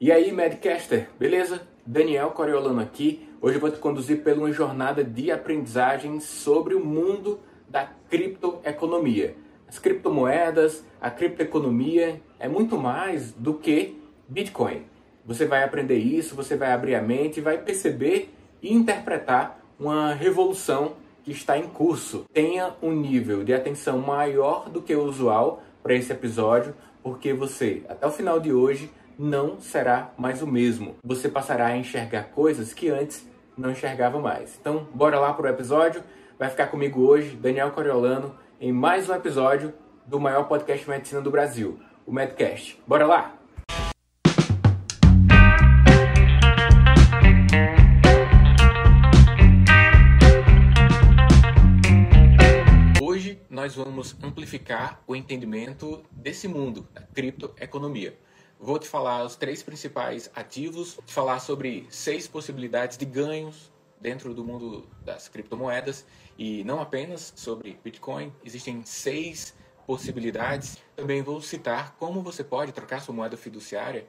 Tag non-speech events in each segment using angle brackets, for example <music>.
E aí, Madcaster, beleza? Daniel Coriolano aqui. Hoje eu vou te conduzir por uma jornada de aprendizagem sobre o mundo da criptoeconomia. As criptomoedas, a criptoeconomia é muito mais do que Bitcoin. Você vai aprender isso, você vai abrir a mente, vai perceber e interpretar uma revolução que está em curso. Tenha um nível de atenção maior do que o usual para esse episódio, porque você, até o final de hoje, não será mais o mesmo. Você passará a enxergar coisas que antes não enxergava mais. Então, bora lá para o episódio. Vai ficar comigo hoje, Daniel Coriolano, em mais um episódio do maior podcast de medicina do Brasil, o Medcast. Bora lá! Hoje nós vamos amplificar o entendimento desse mundo, da criptoeconomia. Vou te falar os três principais ativos, te falar sobre seis possibilidades de ganhos dentro do mundo das criptomoedas e não apenas sobre Bitcoin, existem seis possibilidades. Também vou citar como você pode trocar sua moeda fiduciária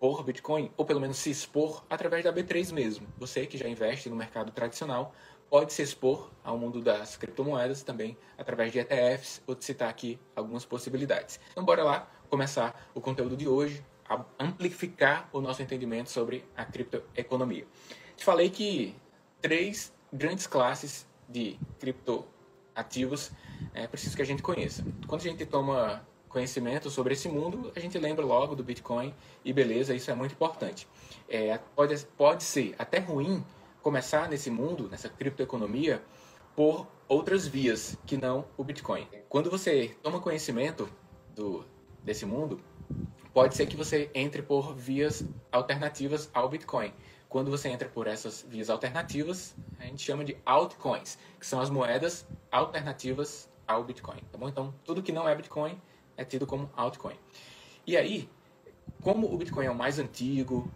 por Bitcoin, ou pelo menos se expor através da B3 mesmo. Você que já investe no mercado tradicional pode se expor ao mundo das criptomoedas também através de ETFs. Vou te citar aqui algumas possibilidades. Então bora lá começar o conteúdo de hoje, a amplificar o nosso entendimento sobre a criptoeconomia. Te falei que três grandes classes de criptoativos é preciso que a gente conheça. Quando a gente toma conhecimento sobre esse mundo, a gente lembra logo do Bitcoin e beleza, isso é muito importante. É, pode, pode ser até ruim começar nesse mundo, nessa criptoeconomia, por outras vias que não o Bitcoin. Quando você toma conhecimento do, desse mundo, pode ser que você entre por vias alternativas ao Bitcoin. Quando você entra por essas vias alternativas, a gente chama de altcoins, que são as moedas alternativas ao Bitcoin, tá bom? Então, tudo que não é Bitcoin é tido como altcoin. E aí, como o Bitcoin é o mais antigo,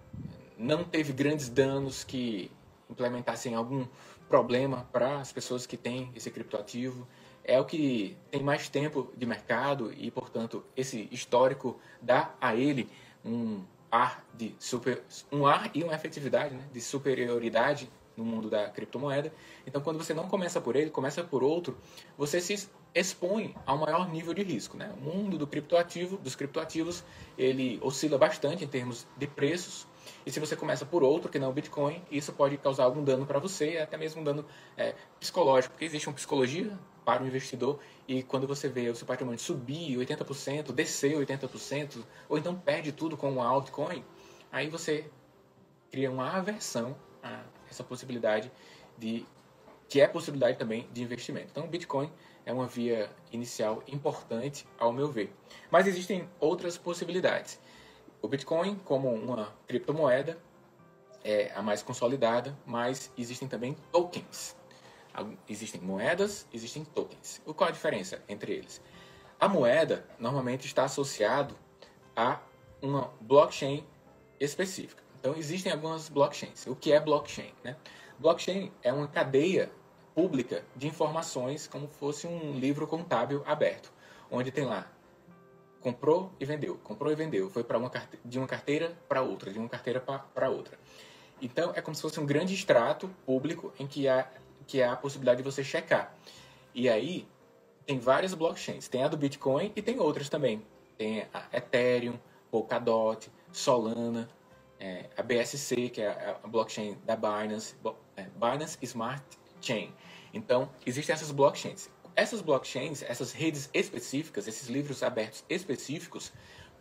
não teve grandes danos que implementassem algum problema para as pessoas que têm esse criptoativo, é o que tem mais tempo de mercado e, portanto, esse histórico dá a ele um ar de super, um ar e uma efetividade né, de superioridade no mundo da criptomoeda. Então, quando você não começa por ele, começa por outro, você se expõe ao maior nível de risco. Né? O mundo do criptoativo, dos criptoativos, ele oscila bastante em termos de preços. E se você começa por outro, que não o Bitcoin, isso pode causar algum dano para você, até mesmo um dano é, psicológico, porque existe uma psicologia para o investidor e quando você vê o seu patrimônio subir 80%, descer 80%, ou então perde tudo com uma altcoin, aí você cria uma aversão a essa possibilidade de que é possibilidade também de investimento. Então, o Bitcoin é uma via inicial importante, ao meu ver. Mas existem outras possibilidades. O Bitcoin, como uma criptomoeda, é a mais consolidada, mas existem também tokens. Existem moedas, existem tokens. Qual a diferença entre eles? A moeda normalmente está associado a uma blockchain específica. Então existem algumas blockchains. O que é blockchain? Né? Blockchain é uma cadeia pública de informações como fosse um livro contábil aberto, onde tem lá comprou e vendeu, comprou e vendeu, foi para uma de uma carteira para outra, de uma carteira para outra. Então é como se fosse um grande extrato público em que há que é a possibilidade de você checar. E aí, tem várias blockchains. Tem a do Bitcoin e tem outras também. Tem a Ethereum, Polkadot, Solana, é, a BSC, que é a blockchain da Binance, é, Binance Smart Chain. Então, existem essas blockchains. Essas blockchains, essas redes específicas, esses livros abertos específicos,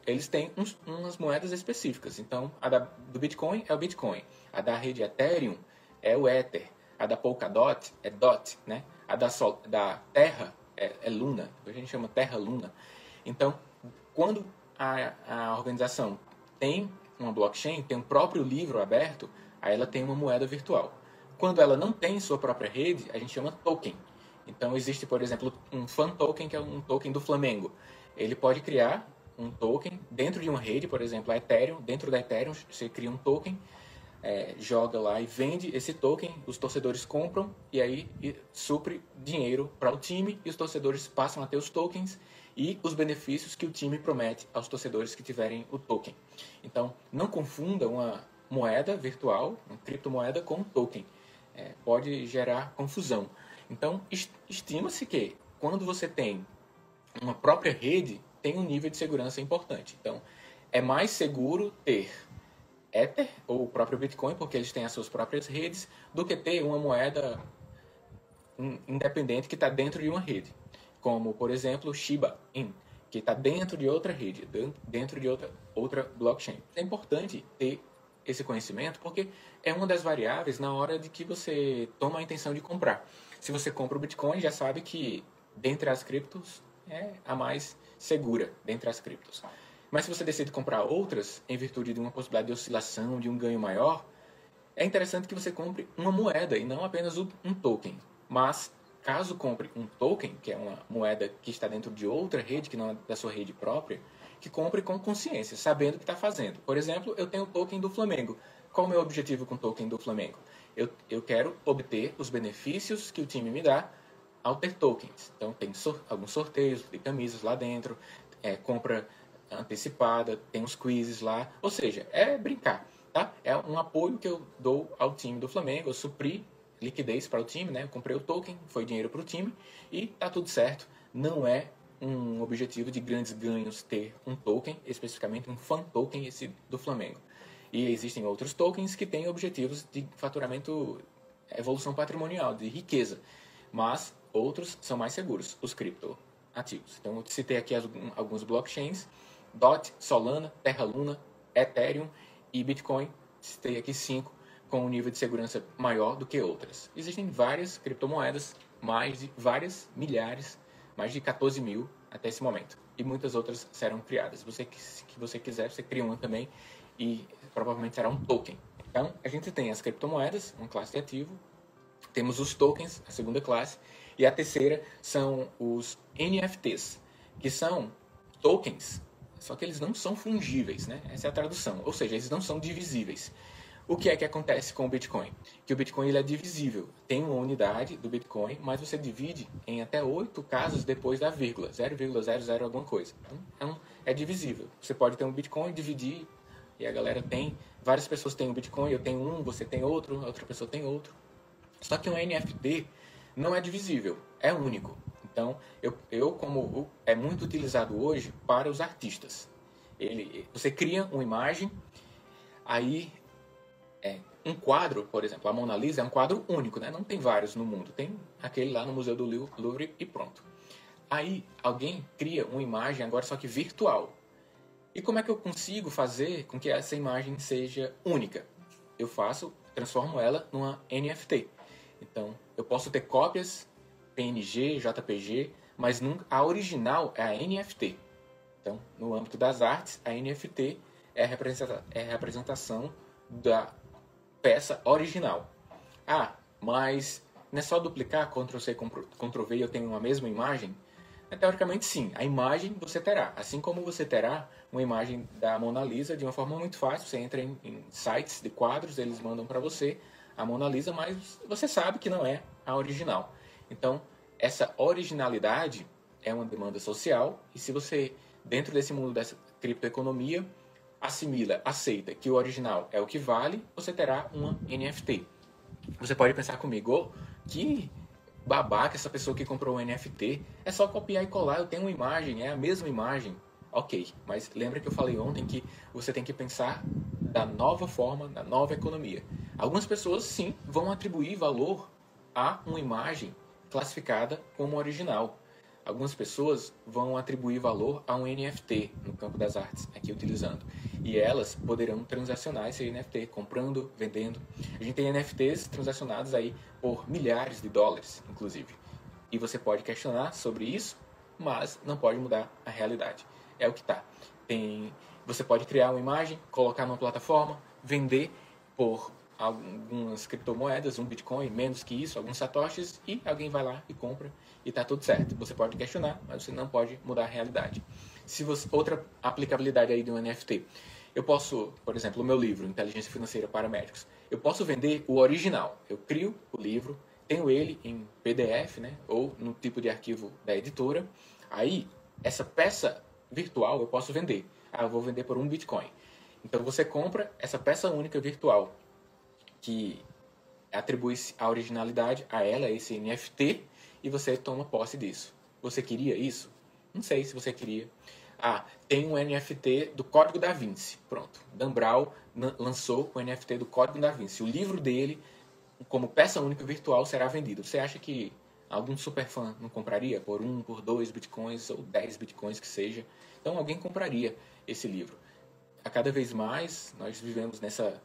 eles têm uns, umas moedas específicas. Então, a da, do Bitcoin é o Bitcoin. A da rede Ethereum é o Ether. A da Polkadot é DOT, né? A da, Sol, da Terra é, é Luna. A gente chama Terra Luna. Então, quando a, a organização tem uma blockchain, tem um próprio livro aberto, aí ela tem uma moeda virtual. Quando ela não tem sua própria rede, a gente chama token. Então existe, por exemplo, um fan token que é um token do Flamengo. Ele pode criar um token dentro de uma rede, por exemplo, a Ethereum. Dentro da Ethereum você cria um token é, joga lá e vende esse token, os torcedores compram e aí e supre dinheiro para o time e os torcedores passam a ter os tokens e os benefícios que o time promete aos torcedores que tiverem o token. Então, não confunda uma moeda virtual, uma criptomoeda, com um token. É, pode gerar confusão. Então, estima-se que quando você tem uma própria rede, tem um nível de segurança importante. Então, é mais seguro ter Ether ou o próprio Bitcoin, porque eles têm as suas próprias redes, do que ter uma moeda independente que está dentro de uma rede como por exemplo Shiba Inu, que está dentro de outra rede, dentro de outra, outra blockchain. É importante ter esse conhecimento porque é uma das variáveis na hora de que você toma a intenção de comprar. Se você compra o Bitcoin, já sabe que dentre as criptos é a mais segura dentre as criptos. Mas se você decide comprar outras, em virtude de uma possibilidade de oscilação, de um ganho maior, é interessante que você compre uma moeda e não apenas um token. Mas Caso compre um token, que é uma moeda que está dentro de outra rede, que não é da sua rede própria, que compre com consciência, sabendo o que está fazendo. Por exemplo, eu tenho o token do Flamengo. Qual o meu objetivo com o token do Flamengo? Eu, eu quero obter os benefícios que o time me dá ao ter tokens. Então, tem sor alguns sorteios de camisas lá dentro, é, compra antecipada, tem os quizzes lá. Ou seja, é brincar. Tá? É um apoio que eu dou ao time do Flamengo, eu supri liquidez para o time, né? Eu comprei o token, foi dinheiro para o time e tá tudo certo. Não é um objetivo de grandes ganhos ter um token, especificamente um fan token esse do Flamengo. E existem outros tokens que têm objetivos de faturamento, evolução patrimonial, de riqueza. Mas outros são mais seguros, os cripto ativos. Então eu citei aqui alguns blockchains, DOT, Solana, Terra Luna, Ethereum e Bitcoin. Citei aqui cinco com um nível de segurança maior do que outras. Existem várias criptomoedas, mais de várias milhares, mais de 14 mil até esse momento. E muitas outras serão criadas. Você que, você quiser, você cria uma também e provavelmente será um token. Então, a gente tem as criptomoedas, uma classe de ativo, temos os tokens, a segunda classe, e a terceira são os NFTs, que são tokens, só que eles não são fungíveis, né? Essa é a tradução, ou seja, eles não são divisíveis. O que é que acontece com o Bitcoin? Que o Bitcoin ele é divisível. Tem uma unidade do Bitcoin, mas você divide em até oito casos depois da vírgula, 0,00 alguma coisa. Então, é divisível. Você pode ter um Bitcoin, dividir, e a galera tem. Várias pessoas têm um Bitcoin, eu tenho um, você tem outro, outra pessoa tem outro. Só que um NFT não é divisível, é único. Então, eu, eu como é muito utilizado hoje para os artistas. Ele, você cria uma imagem, aí é, um quadro, por exemplo, a Mona Lisa é um quadro único, né? Não tem vários no mundo. Tem aquele lá no Museu do Louvre e pronto. Aí alguém cria uma imagem agora só que virtual. E como é que eu consigo fazer com que essa imagem seja única? Eu faço, transformo ela numa NFT. Então, eu posso ter cópias PNG, JPG, mas nunca, a original é a NFT. Então, no âmbito das artes, a NFT é a representação, é a representação da peça original. Ah, mas não é só duplicar, Ctrl-C, Ctrl-V eu tenho a mesma imagem? É, teoricamente sim, a imagem você terá. Assim como você terá uma imagem da Mona Lisa de uma forma muito fácil. Você entra em, em sites de quadros, eles mandam para você a Mona Lisa, mas você sabe que não é a original. Então, essa originalidade é uma demanda social e se você, dentro desse mundo dessa criptoeconomia, assimila, aceita que o original é o que vale, você terá uma NFT. Você pode pensar comigo, oh, que babaca essa pessoa que comprou um NFT, é só copiar e colar, eu tenho uma imagem, é a mesma imagem. Ok, mas lembra que eu falei ontem que você tem que pensar da nova forma, da nova economia. Algumas pessoas, sim, vão atribuir valor a uma imagem classificada como original. Algumas pessoas vão atribuir valor a um NFT no campo das artes, aqui utilizando. E elas poderão transacionar esse NFT, comprando, vendendo. A gente tem NFTs transacionados aí por milhares de dólares, inclusive. E você pode questionar sobre isso, mas não pode mudar a realidade. É o que está. Tem, você pode criar uma imagem, colocar numa plataforma, vender por algumas criptomoedas, um Bitcoin, menos que isso, alguns satoshis, e alguém vai lá e compra e está tudo certo. Você pode questionar, mas você não pode mudar a realidade. Se você, outra aplicabilidade aí do NFT, eu posso, por exemplo, o meu livro, Inteligência Financeira para Médicos, eu posso vender o original. Eu crio o livro, tenho ele em PDF, né, ou no tipo de arquivo da editora. Aí essa peça virtual eu posso vender. Ah, eu vou vender por um Bitcoin. Então você compra essa peça única virtual que atribui-se a originalidade a ela, esse NFT, e você toma posse disso. Você queria isso? Não sei se você queria. Ah, tem um NFT do Código da Vinci. Pronto. Dan Brown lançou o NFT do Código da Vinci. O livro dele, como peça única virtual, será vendido. Você acha que algum super fã não compraria por um, por dois bitcoins ou dez bitcoins que seja? Então alguém compraria esse livro. A cada vez mais nós vivemos nessa,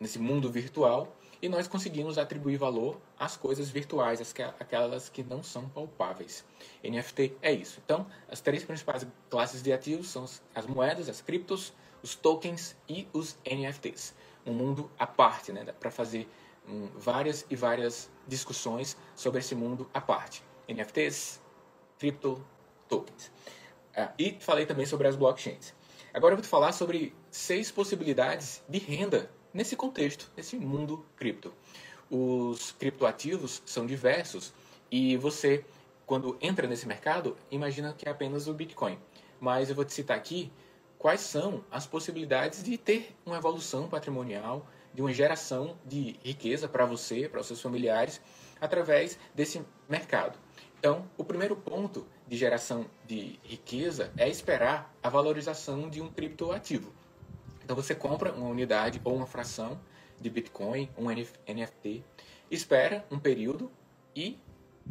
nesse mundo virtual e nós conseguimos atribuir valor às coisas virtuais, aquelas que não são palpáveis. NFT é isso. Então, as três principais classes de ativos são as moedas, as criptos, os tokens e os NFTs. Um mundo à parte, né, para fazer um, várias e várias discussões sobre esse mundo à parte. NFTs, cripto, tokens. Ah, e falei também sobre as blockchains. Agora eu vou te falar sobre seis possibilidades de renda nesse contexto, nesse mundo cripto. Os criptoativos são diversos e você, quando entra nesse mercado, imagina que é apenas o Bitcoin. Mas eu vou te citar aqui quais são as possibilidades de ter uma evolução patrimonial, de uma geração de riqueza para você, para os seus familiares, através desse mercado. Então, o primeiro ponto de geração de riqueza é esperar a valorização de um criptoativo. Então você compra uma unidade ou uma fração de Bitcoin, um NFT, espera um período e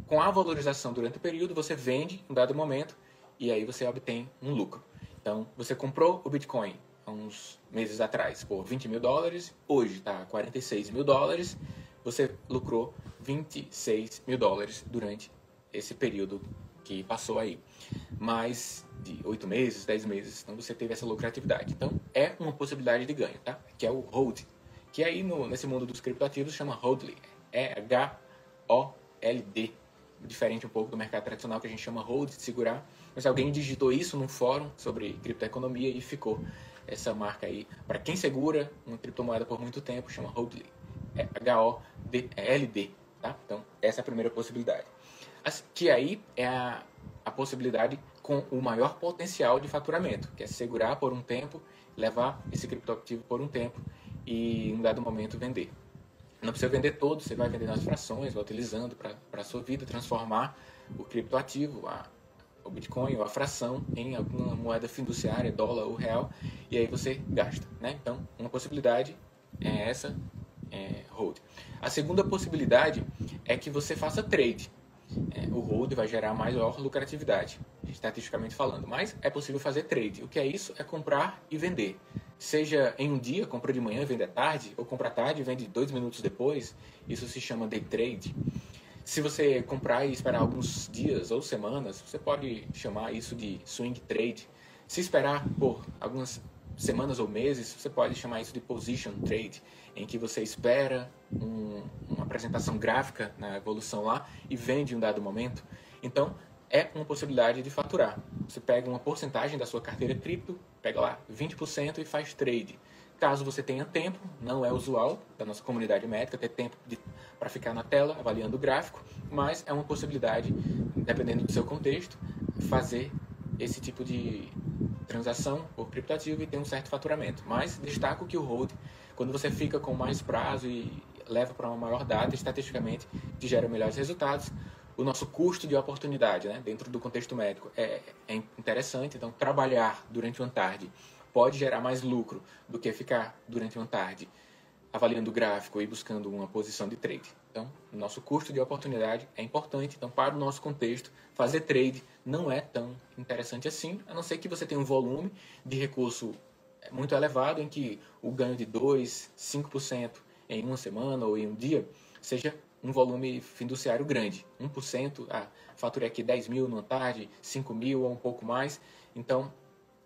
com a valorização durante o período você vende em dado momento e aí você obtém um lucro. Então você comprou o Bitcoin há uns meses atrás por 20 mil dólares, hoje está 46 mil dólares, você lucrou 26 mil dólares durante esse período que passou aí. Mais de 8 meses, 10 meses, então você teve essa lucratividade. Então é uma possibilidade de ganho, tá? Que é o hold, que aí no, nesse mundo dos criptoativos chama holdly, é H-O-L-D, diferente um pouco do mercado tradicional que a gente chama hold, de segurar, mas alguém digitou isso num fórum sobre criptoeconomia e ficou essa marca aí. Para quem segura uma criptomoeda por muito tempo, chama holdly, é H-O-L-D, tá? Então essa é a primeira possibilidade que aí é a, a possibilidade com o maior potencial de faturamento, que é segurar por um tempo, levar esse criptoativo por um tempo e em um dado momento vender. Não precisa vender todo, você vai vender nas frações, vai utilizando para a sua vida, transformar o criptoativo, a, o Bitcoin ou a fração em alguma moeda fiduciária, dólar ou real, e aí você gasta. Né? Então, uma possibilidade é essa, é, hold. A segunda possibilidade é que você faça trade é, o hold vai gerar maior lucratividade, estatisticamente falando. Mas é possível fazer trade. O que é isso? É comprar e vender. Seja em um dia, compra de manhã e vende à tarde, ou compra à tarde e vende dois minutos depois. Isso se chama day trade. Se você comprar e esperar alguns dias ou semanas, você pode chamar isso de swing trade. Se esperar por algumas semanas ou meses, você pode chamar isso de position trade, em que você espera um, uma apresentação gráfica na evolução lá e vende em um dado momento. Então, é uma possibilidade de faturar. Você pega uma porcentagem da sua carteira cripto, pega lá 20% e faz trade. Caso você tenha tempo, não é usual da nossa comunidade médica ter tempo para ficar na tela avaliando o gráfico, mas é uma possibilidade, dependendo do seu contexto, fazer esse tipo de transação por criptoativo e tem um certo faturamento. Mas destaco que o hold, quando você fica com mais prazo e leva para uma maior data, estatisticamente, gera melhores resultados. O nosso custo de oportunidade, né, dentro do contexto médico, é, é interessante. Então, trabalhar durante uma tarde pode gerar mais lucro do que ficar durante uma tarde avaliando o gráfico e buscando uma posição de trade. Então, o nosso custo de oportunidade é importante. Então, para o nosso contexto, fazer trade não é tão interessante assim, a não ser que você tenha um volume de recurso muito elevado em que o ganho de 2, 5% em uma semana ou em um dia seja um volume fiduciário grande. 1%, ah, faturei aqui 10 mil numa tarde, 5 mil ou um pouco mais. Então,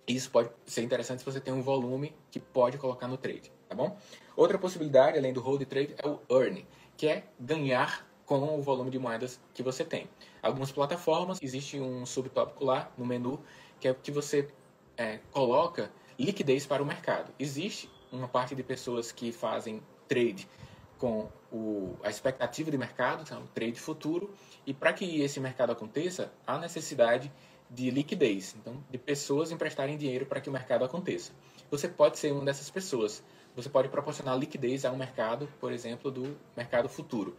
isso pode ser interessante se você tem um volume que pode colocar no trade, tá bom? Outra possibilidade, além do hold trade, é o earning que é ganhar com o volume de moedas que você tem. Algumas plataformas, existe um subtópico lá no menu, que é que você é, coloca liquidez para o mercado. Existe uma parte de pessoas que fazem trade com o, a expectativa de mercado, então, trade futuro, e para que esse mercado aconteça, há necessidade de liquidez, então de pessoas emprestarem dinheiro para que o mercado aconteça. Você pode ser uma dessas pessoas. Você pode proporcionar liquidez a um mercado, por exemplo, do mercado futuro.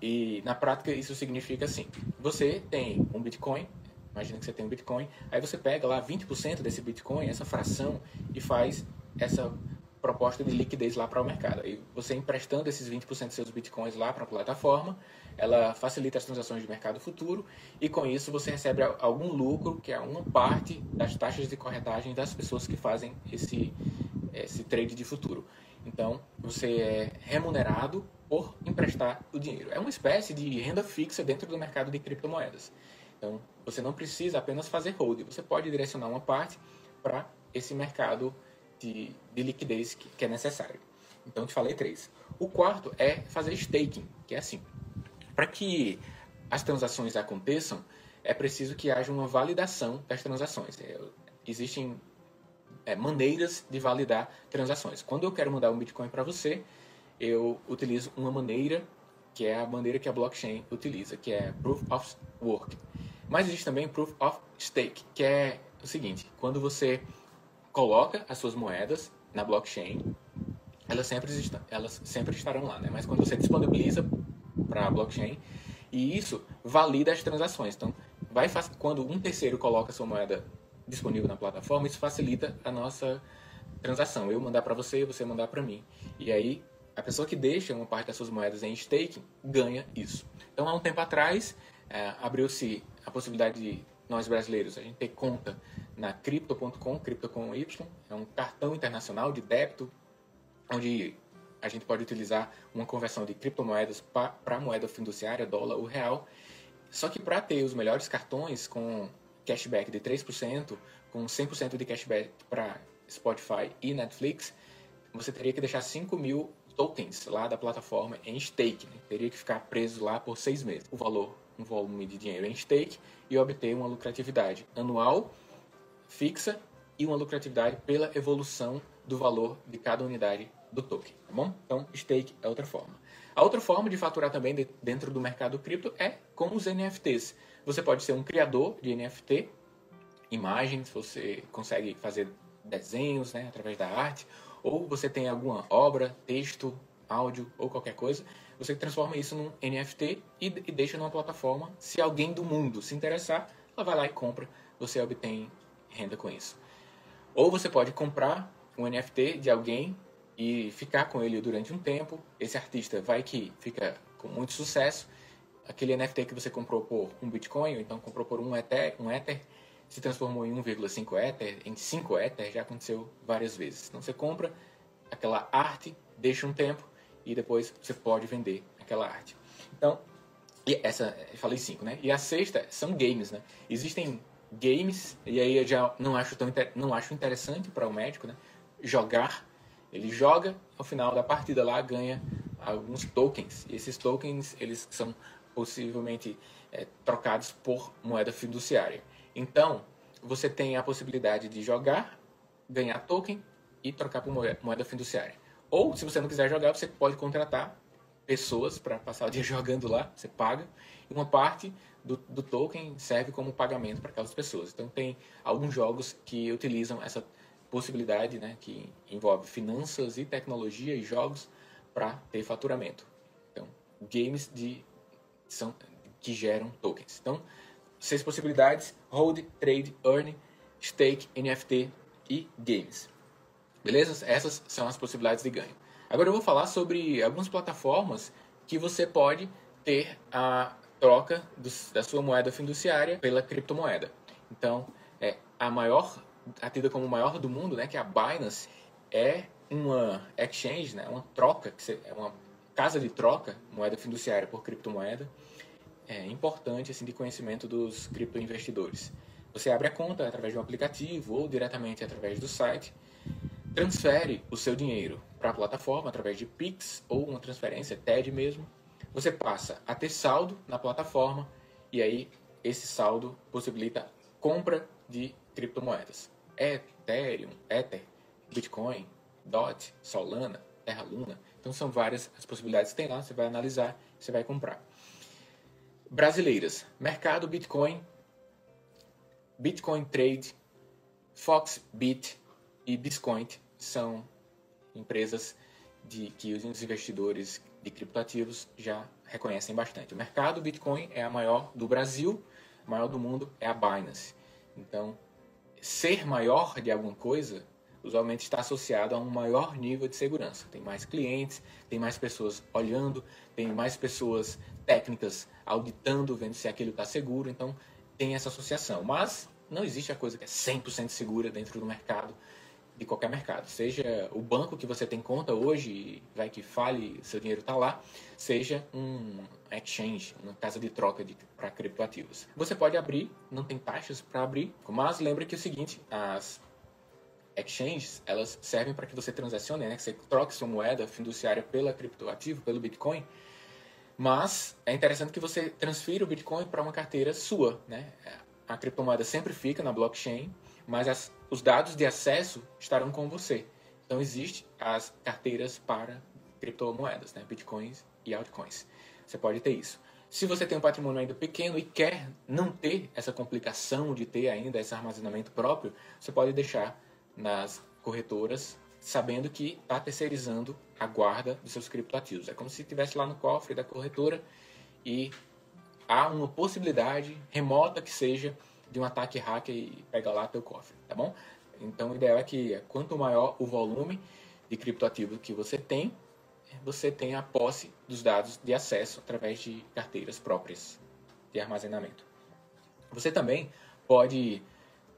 E na prática isso significa assim: você tem um Bitcoin, imagina que você tem um Bitcoin, aí você pega lá 20% desse Bitcoin, essa fração, e faz essa proposta de liquidez lá para o mercado. E você emprestando esses 20% dos seus bitcoins lá para a plataforma, ela facilita as transações de mercado futuro e com isso você recebe algum lucro, que é uma parte das taxas de corretagem das pessoas que fazem esse, esse trade de futuro. Então, você é remunerado por emprestar o dinheiro. É uma espécie de renda fixa dentro do mercado de criptomoedas. Então, você não precisa apenas fazer hold, você pode direcionar uma parte para esse mercado de, de liquidez que, que é necessário. Então, te falei três. O quarto é fazer staking, que é assim. Para que as transações aconteçam, é preciso que haja uma validação das transações. É, existem é, maneiras de validar transações. Quando eu quero mandar um Bitcoin para você, eu utilizo uma maneira que é a maneira que a blockchain utiliza, que é Proof of Work. Mas existe também Proof of Stake, que é o seguinte: quando você coloca as suas moedas na blockchain, elas sempre, existam, elas sempre estarão lá, né? Mas quando você disponibiliza para a blockchain, e isso valida as transações. Então, vai quando um terceiro coloca sua moeda disponível na plataforma, isso facilita a nossa transação. Eu mandar para você, você mandar para mim. E aí, a pessoa que deixa uma parte das suas moedas em staking ganha isso. Então, há um tempo atrás, é, abriu-se a possibilidade de nós brasileiros, a gente ter conta na Crypto.com, Crypto com Y, é um cartão internacional de débito, onde a gente pode utilizar uma conversão de criptomoedas para moeda fiduciária, dólar ou real. Só que para ter os melhores cartões com cashback de 3%, com 100% de cashback para Spotify e Netflix, você teria que deixar 5 mil tokens lá da plataforma em stake. Né? Teria que ficar preso lá por seis meses. O valor, um volume de dinheiro em stake e obter uma lucratividade anual fixa e uma lucratividade pela evolução do valor de cada unidade do token, tá bom? Então, stake é outra forma. A outra forma de faturar também dentro do mercado cripto é com os NFTs. Você pode ser um criador de NFT, imagens, você consegue fazer desenhos né, através da arte, ou você tem alguma obra, texto, áudio ou qualquer coisa, você transforma isso num NFT e, e deixa numa plataforma. Se alguém do mundo se interessar, ela vai lá e compra, você obtém renda com isso. Ou você pode comprar um NFT de alguém e ficar com ele durante um tempo. Esse artista vai que fica com muito sucesso. Aquele NFT que você comprou por um Bitcoin, ou então comprou por um Ether, um Ether se transformou em 1,5 Ether, em 5 Ether, já aconteceu várias vezes. Então você compra aquela arte, deixa um tempo e depois você pode vender aquela arte. Então, essa, eu falei 5, né? E a sexta são games, né? Existem games, e aí eu já não acho, tão, não acho interessante para o médico, né? Jogar. Ele joga, ao final da partida lá ganha alguns tokens. E esses tokens, eles são possivelmente é, trocados por moeda fiduciária. Então, você tem a possibilidade de jogar, ganhar token e trocar por moeda fiduciária. Ou, se você não quiser jogar, você pode contratar pessoas para passar o dia <laughs> jogando lá, você paga, e uma parte do, do token serve como pagamento para aquelas pessoas. Então tem alguns jogos que utilizam essa possibilidade, né, que envolve finanças e tecnologia e jogos para ter faturamento. Então, games de são que geram tokens. Então, seis possibilidades: hold, trade, earn, stake, NFT e games. Beleza? Essas são as possibilidades de ganho. Agora eu vou falar sobre algumas plataformas que você pode ter a troca do, da sua moeda fiduciária pela criptomoeda. Então, é, a maior, a tida como maior do mundo, né, que é a Binance, é uma exchange, né, uma troca, que você, é uma casa de troca, moeda fiduciária por criptomoeda, é importante assim, de conhecimento dos criptoinvestidores. Você abre a conta através de um aplicativo ou diretamente através do site, transfere o seu dinheiro para a plataforma através de Pix ou uma transferência TED mesmo, você passa a ter saldo na plataforma e aí esse saldo possibilita compra de criptomoedas. Ethereum, Ether, Bitcoin, DOT, Solana, Terra Luna. Então são várias as possibilidades que tem lá, você vai analisar, você vai comprar. Brasileiras, mercado Bitcoin Bitcoin Trade, Foxbit e Biscoint são empresas de que os investidores de criptoativos já reconhecem bastante. O mercado Bitcoin é a maior do Brasil, a maior do mundo é a Binance. Então, ser maior de alguma coisa usualmente está associado a um maior nível de segurança. Tem mais clientes, tem mais pessoas olhando, tem mais pessoas técnicas auditando, vendo se aquilo está seguro. Então, tem essa associação. Mas não existe a coisa que é 100% segura dentro do mercado de qualquer mercado. Seja o banco que você tem conta hoje, vai que fale, seu dinheiro está lá, seja um exchange, uma casa de troca para criptoativos. Você pode abrir, não tem taxas para abrir, mas lembre que é o seguinte, as exchanges, elas servem para que você transacione, né, que você troque sua moeda fiduciária pela criptoativo, pelo Bitcoin, mas é interessante que você transfira o Bitcoin para uma carteira sua, né? A criptomoeda sempre fica na blockchain, mas as, os dados de acesso estarão com você. Então existe as carteiras para criptomoedas, né? Bitcoins e altcoins. Você pode ter isso. Se você tem um patrimônio ainda pequeno e quer não ter essa complicação de ter ainda esse armazenamento próprio, você pode deixar nas corretoras, sabendo que está terceirizando a guarda dos seus criptoativos. É como se estivesse lá no cofre da corretora e há uma possibilidade remota que seja de um ataque hacker e pega lá teu cofre, tá bom? Então o ideal é que quanto maior o volume de criptoativo que você tem, você tem a posse dos dados de acesso através de carteiras próprias de armazenamento. Você também pode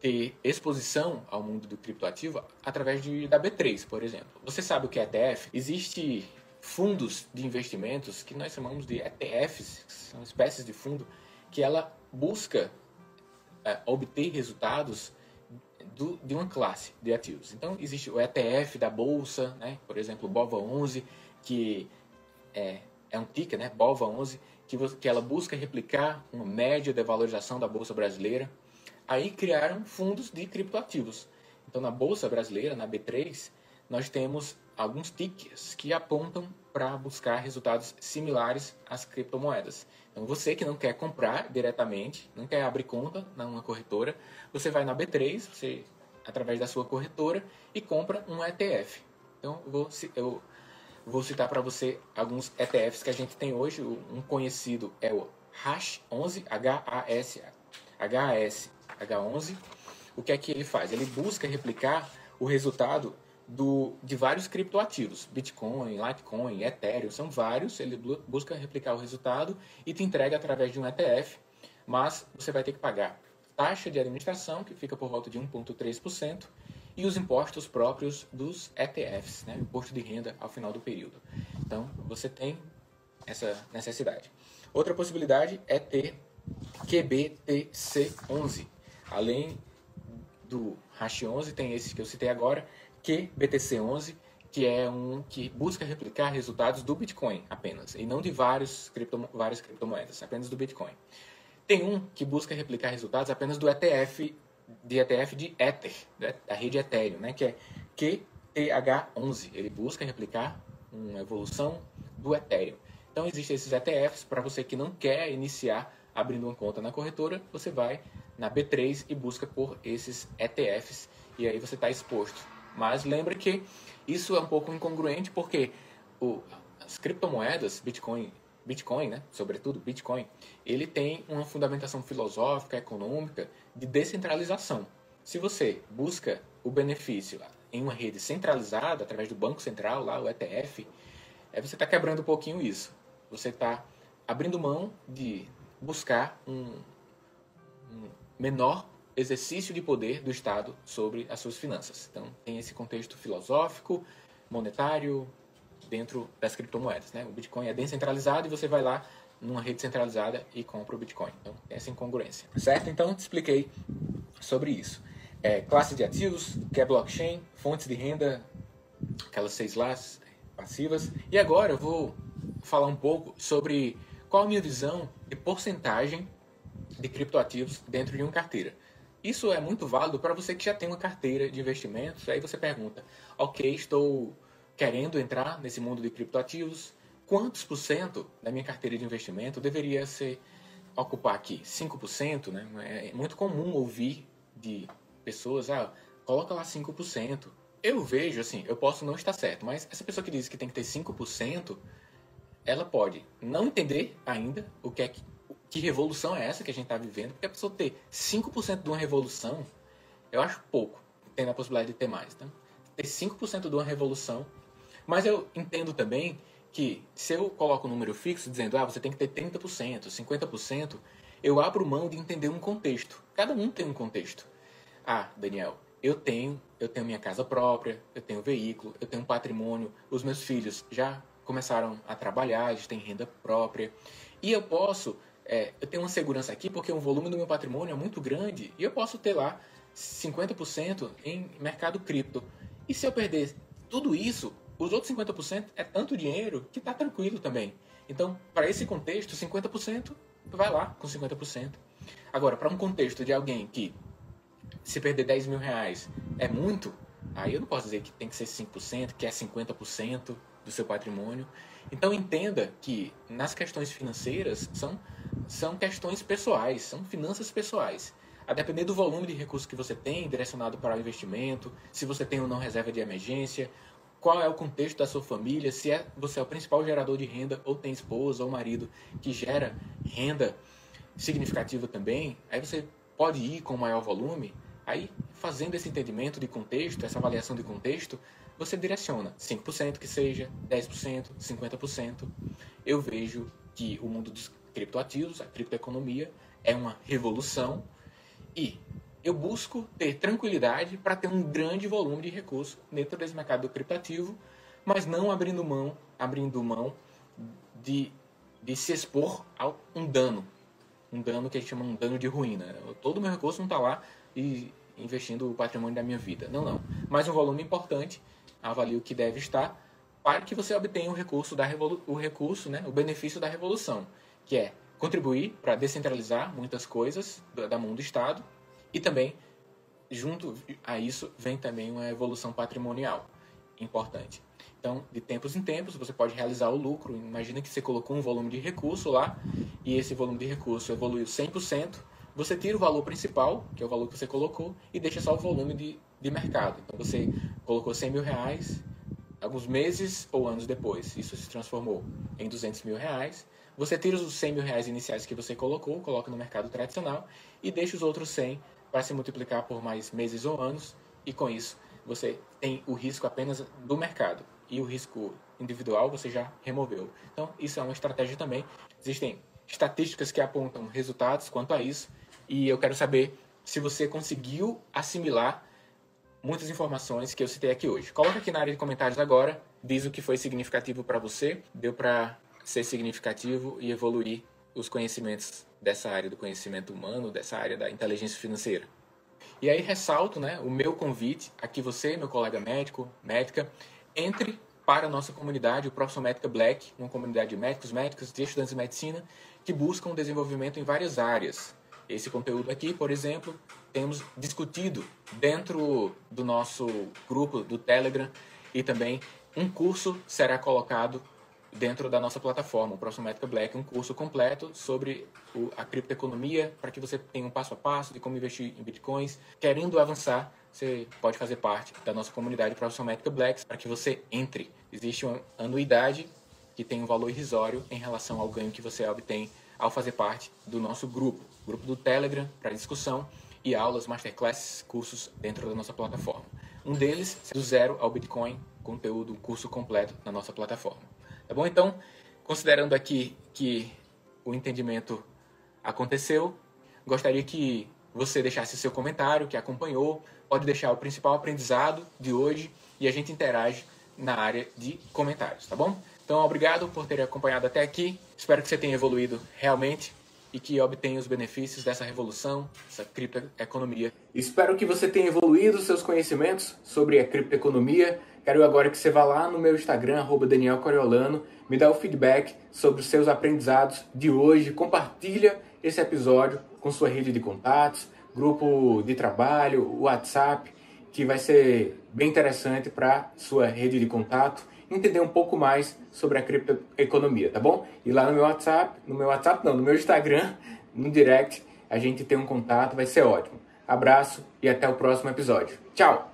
ter exposição ao mundo do criptoativo através de, da B3, por exemplo. Você sabe o que é ETF? Existe fundos de investimentos que nós chamamos de ETFs, são espécies de fundo que ela busca é, obter resultados do, de uma classe de ativos. Então existe o ETF da bolsa, né? por exemplo, BOVA 11, que é, é um ticker, né? BOVA 11, que, que ela busca replicar uma média de valorização da bolsa brasileira. Aí criaram fundos de criptoativos. Então, na Bolsa Brasileira, na B3, nós temos alguns tickers que apontam para buscar resultados similares às criptomoedas. Então, você que não quer comprar diretamente, não quer abrir conta numa corretora, você vai na B3, você, através da sua corretora, e compra um ETF. Então, vou, eu vou citar para você alguns ETFs que a gente tem hoje. Um conhecido é o HASH11, H-A-S, H-A-S H11, o que é que ele faz? Ele busca replicar o resultado do, de vários criptoativos, Bitcoin, Litecoin, Ethereum, são vários. Ele busca replicar o resultado e te entrega através de um ETF, mas você vai ter que pagar taxa de administração, que fica por volta de 1,3%, e os impostos próprios dos ETFs, né? imposto de renda ao final do período. Então, você tem essa necessidade. Outra possibilidade é ter QBTC11, Além do Hash 11, tem esse que eu citei agora, que BTC11, que é um que busca replicar resultados do Bitcoin apenas, e não de vários cripto, várias criptomoedas, apenas do Bitcoin. Tem um que busca replicar resultados apenas do ETF, de ETF de Ether, da rede Ethereum, né, que é QTH11. Ele busca replicar uma evolução do Ethereum. Então existem esses ETFs para você que não quer iniciar abrindo uma conta na corretora, você vai na B3 e busca por esses ETFs e aí você está exposto. Mas lembre que isso é um pouco incongruente porque o, as criptomoedas, Bitcoin, Bitcoin, né, sobretudo Bitcoin, ele tem uma fundamentação filosófica, econômica de descentralização. Se você busca o benefício em uma rede centralizada, através do Banco Central, lá o ETF, é, você está quebrando um pouquinho isso. Você está abrindo mão de buscar um, um menor exercício de poder do Estado sobre as suas finanças. Então, tem esse contexto filosófico, monetário, dentro das criptomoedas. Né? O Bitcoin é descentralizado e você vai lá numa rede centralizada e compra o Bitcoin. Então, tem essa incongruência. Certo? Então, te expliquei sobre isso. É, classe de ativos, que é blockchain, fontes de renda, aquelas seis lá, passivas. E agora eu vou falar um pouco sobre qual a minha visão de porcentagem de criptoativos dentro de uma carteira. Isso é muito válido para você que já tem uma carteira de investimentos. Aí você pergunta: ok, estou querendo entrar nesse mundo de criptoativos, quantos por cento da minha carteira de investimento deveria ser ocupar aqui 5%, né? É muito comum ouvir de pessoas, ah, coloca lá 5%. Eu vejo, assim, eu posso não estar certo, mas essa pessoa que diz que tem que ter 5%, ela pode não entender ainda o que é que, que revolução é essa que a gente está vivendo, porque a pessoa ter 5% de uma revolução, eu acho pouco, tendo a possibilidade de ter mais, tá? Ter 5% de uma revolução, mas eu entendo também que se eu coloco um número fixo dizendo, ah, você tem que ter 30%, 50%, eu abro mão de entender um contexto. Cada um tem um contexto. Ah, Daniel, eu tenho, eu tenho minha casa própria, eu tenho veículo, eu tenho patrimônio, os meus filhos já começaram a trabalhar, eles têm renda própria. E eu posso, é, eu tenho uma segurança aqui porque o volume do meu patrimônio é muito grande e eu posso ter lá 50% em mercado cripto. E se eu perder tudo isso, os outros 50% é tanto dinheiro que está tranquilo também. Então, para esse contexto, 50% vai lá com 50%. Agora, para um contexto de alguém que se perder 10 mil reais é muito, aí eu não posso dizer que tem que ser 5%, que é 50% do seu patrimônio. Então entenda que nas questões financeiras são, são questões pessoais, são finanças pessoais. A depender do volume de recursos que você tem direcionado para o investimento, se você tem ou não reserva de emergência, qual é o contexto da sua família, se é, você é o principal gerador de renda ou tem esposa ou marido que gera renda significativa também, aí você pode ir com maior volume, aí fazendo esse entendimento de contexto, essa avaliação de contexto, você direciona 5% que seja, 10%, 50%. Eu vejo que o mundo dos criptoativos, a criptoeconomia, é uma revolução e eu busco ter tranquilidade para ter um grande volume de recursos dentro desse mercado criptativo, mas não abrindo mão, abrindo mão de, de se expor a um dano, um dano que a gente chama um dano de ruína. Todo o meu recurso não está lá e investindo o patrimônio da minha vida. Não, não. Mas um volume importante, avalio que deve estar para que você obtenha o recurso da revolu o recurso, né, o benefício da revolução, que é contribuir para descentralizar muitas coisas da mão do Estado e também, junto a isso, vem também uma evolução patrimonial importante. Então, de tempos em tempos, você pode realizar o lucro. Imagina que você colocou um volume de recurso lá e esse volume de recurso evoluiu 100%. Você tira o valor principal, que é o valor que você colocou, e deixa só o volume de, de mercado. Então, você colocou 100 mil reais, alguns meses ou anos depois, isso se transformou em 200 mil reais. Você tira os 100 mil reais iniciais que você colocou, coloca no mercado tradicional e deixa os outros 100 para se multiplicar por mais meses ou anos, e com isso você tem o risco apenas do mercado e o risco individual você já removeu. Então, isso é uma estratégia também. Existem estatísticas que apontam resultados quanto a isso, e eu quero saber se você conseguiu assimilar muitas informações que eu citei aqui hoje. Coloca aqui na área de comentários agora, diz o que foi significativo para você, deu para ser significativo e evoluir os conhecimentos dessa área do conhecimento humano, dessa área da inteligência financeira. E aí ressalto né, o meu convite a que você, meu colega médico, médica, entre para a nossa comunidade, o Profissão Médica Black, uma comunidade de médicos, médicas e estudantes de medicina que buscam desenvolvimento em várias áreas. Esse conteúdo aqui, por exemplo, temos discutido dentro do nosso grupo do Telegram e também um curso será colocado dentro da nossa plataforma, o Próximo Métrica Black, um curso completo sobre o, a criptoeconomia, para que você tenha um passo a passo de como investir em bitcoins. Querendo avançar, você pode fazer parte da nossa comunidade Próximo Métrica Black para que você entre. Existe uma anuidade que tem um valor irrisório em relação ao ganho que você obtém ao fazer parte do nosso grupo, grupo do Telegram para discussão e aulas, masterclasses, cursos dentro da nossa plataforma. Um deles, do zero ao Bitcoin, conteúdo, curso completo na nossa plataforma. Tá bom? Então, considerando aqui que o entendimento aconteceu, gostaria que você deixasse seu comentário, que acompanhou, pode deixar o principal aprendizado de hoje e a gente interage na área de comentários, tá bom? Então, obrigado por ter acompanhado até aqui. Espero que você tenha evoluído realmente e que obtenha os benefícios dessa revolução, essa criptoeconomia. Espero que você tenha evoluído seus conhecimentos sobre a criptoeconomia Quero agora que você vá lá no meu Instagram, Daniel Coriolano, me dá o feedback sobre os seus aprendizados de hoje, compartilha esse episódio com sua rede de contatos, grupo de trabalho, WhatsApp, que vai ser bem interessante para sua rede de contato entender um pouco mais sobre a criptoeconomia, tá bom? E lá no meu WhatsApp, no meu WhatsApp não, no meu Instagram, <laughs> no direct, a gente tem um contato, vai ser ótimo. Abraço e até o próximo episódio. Tchau!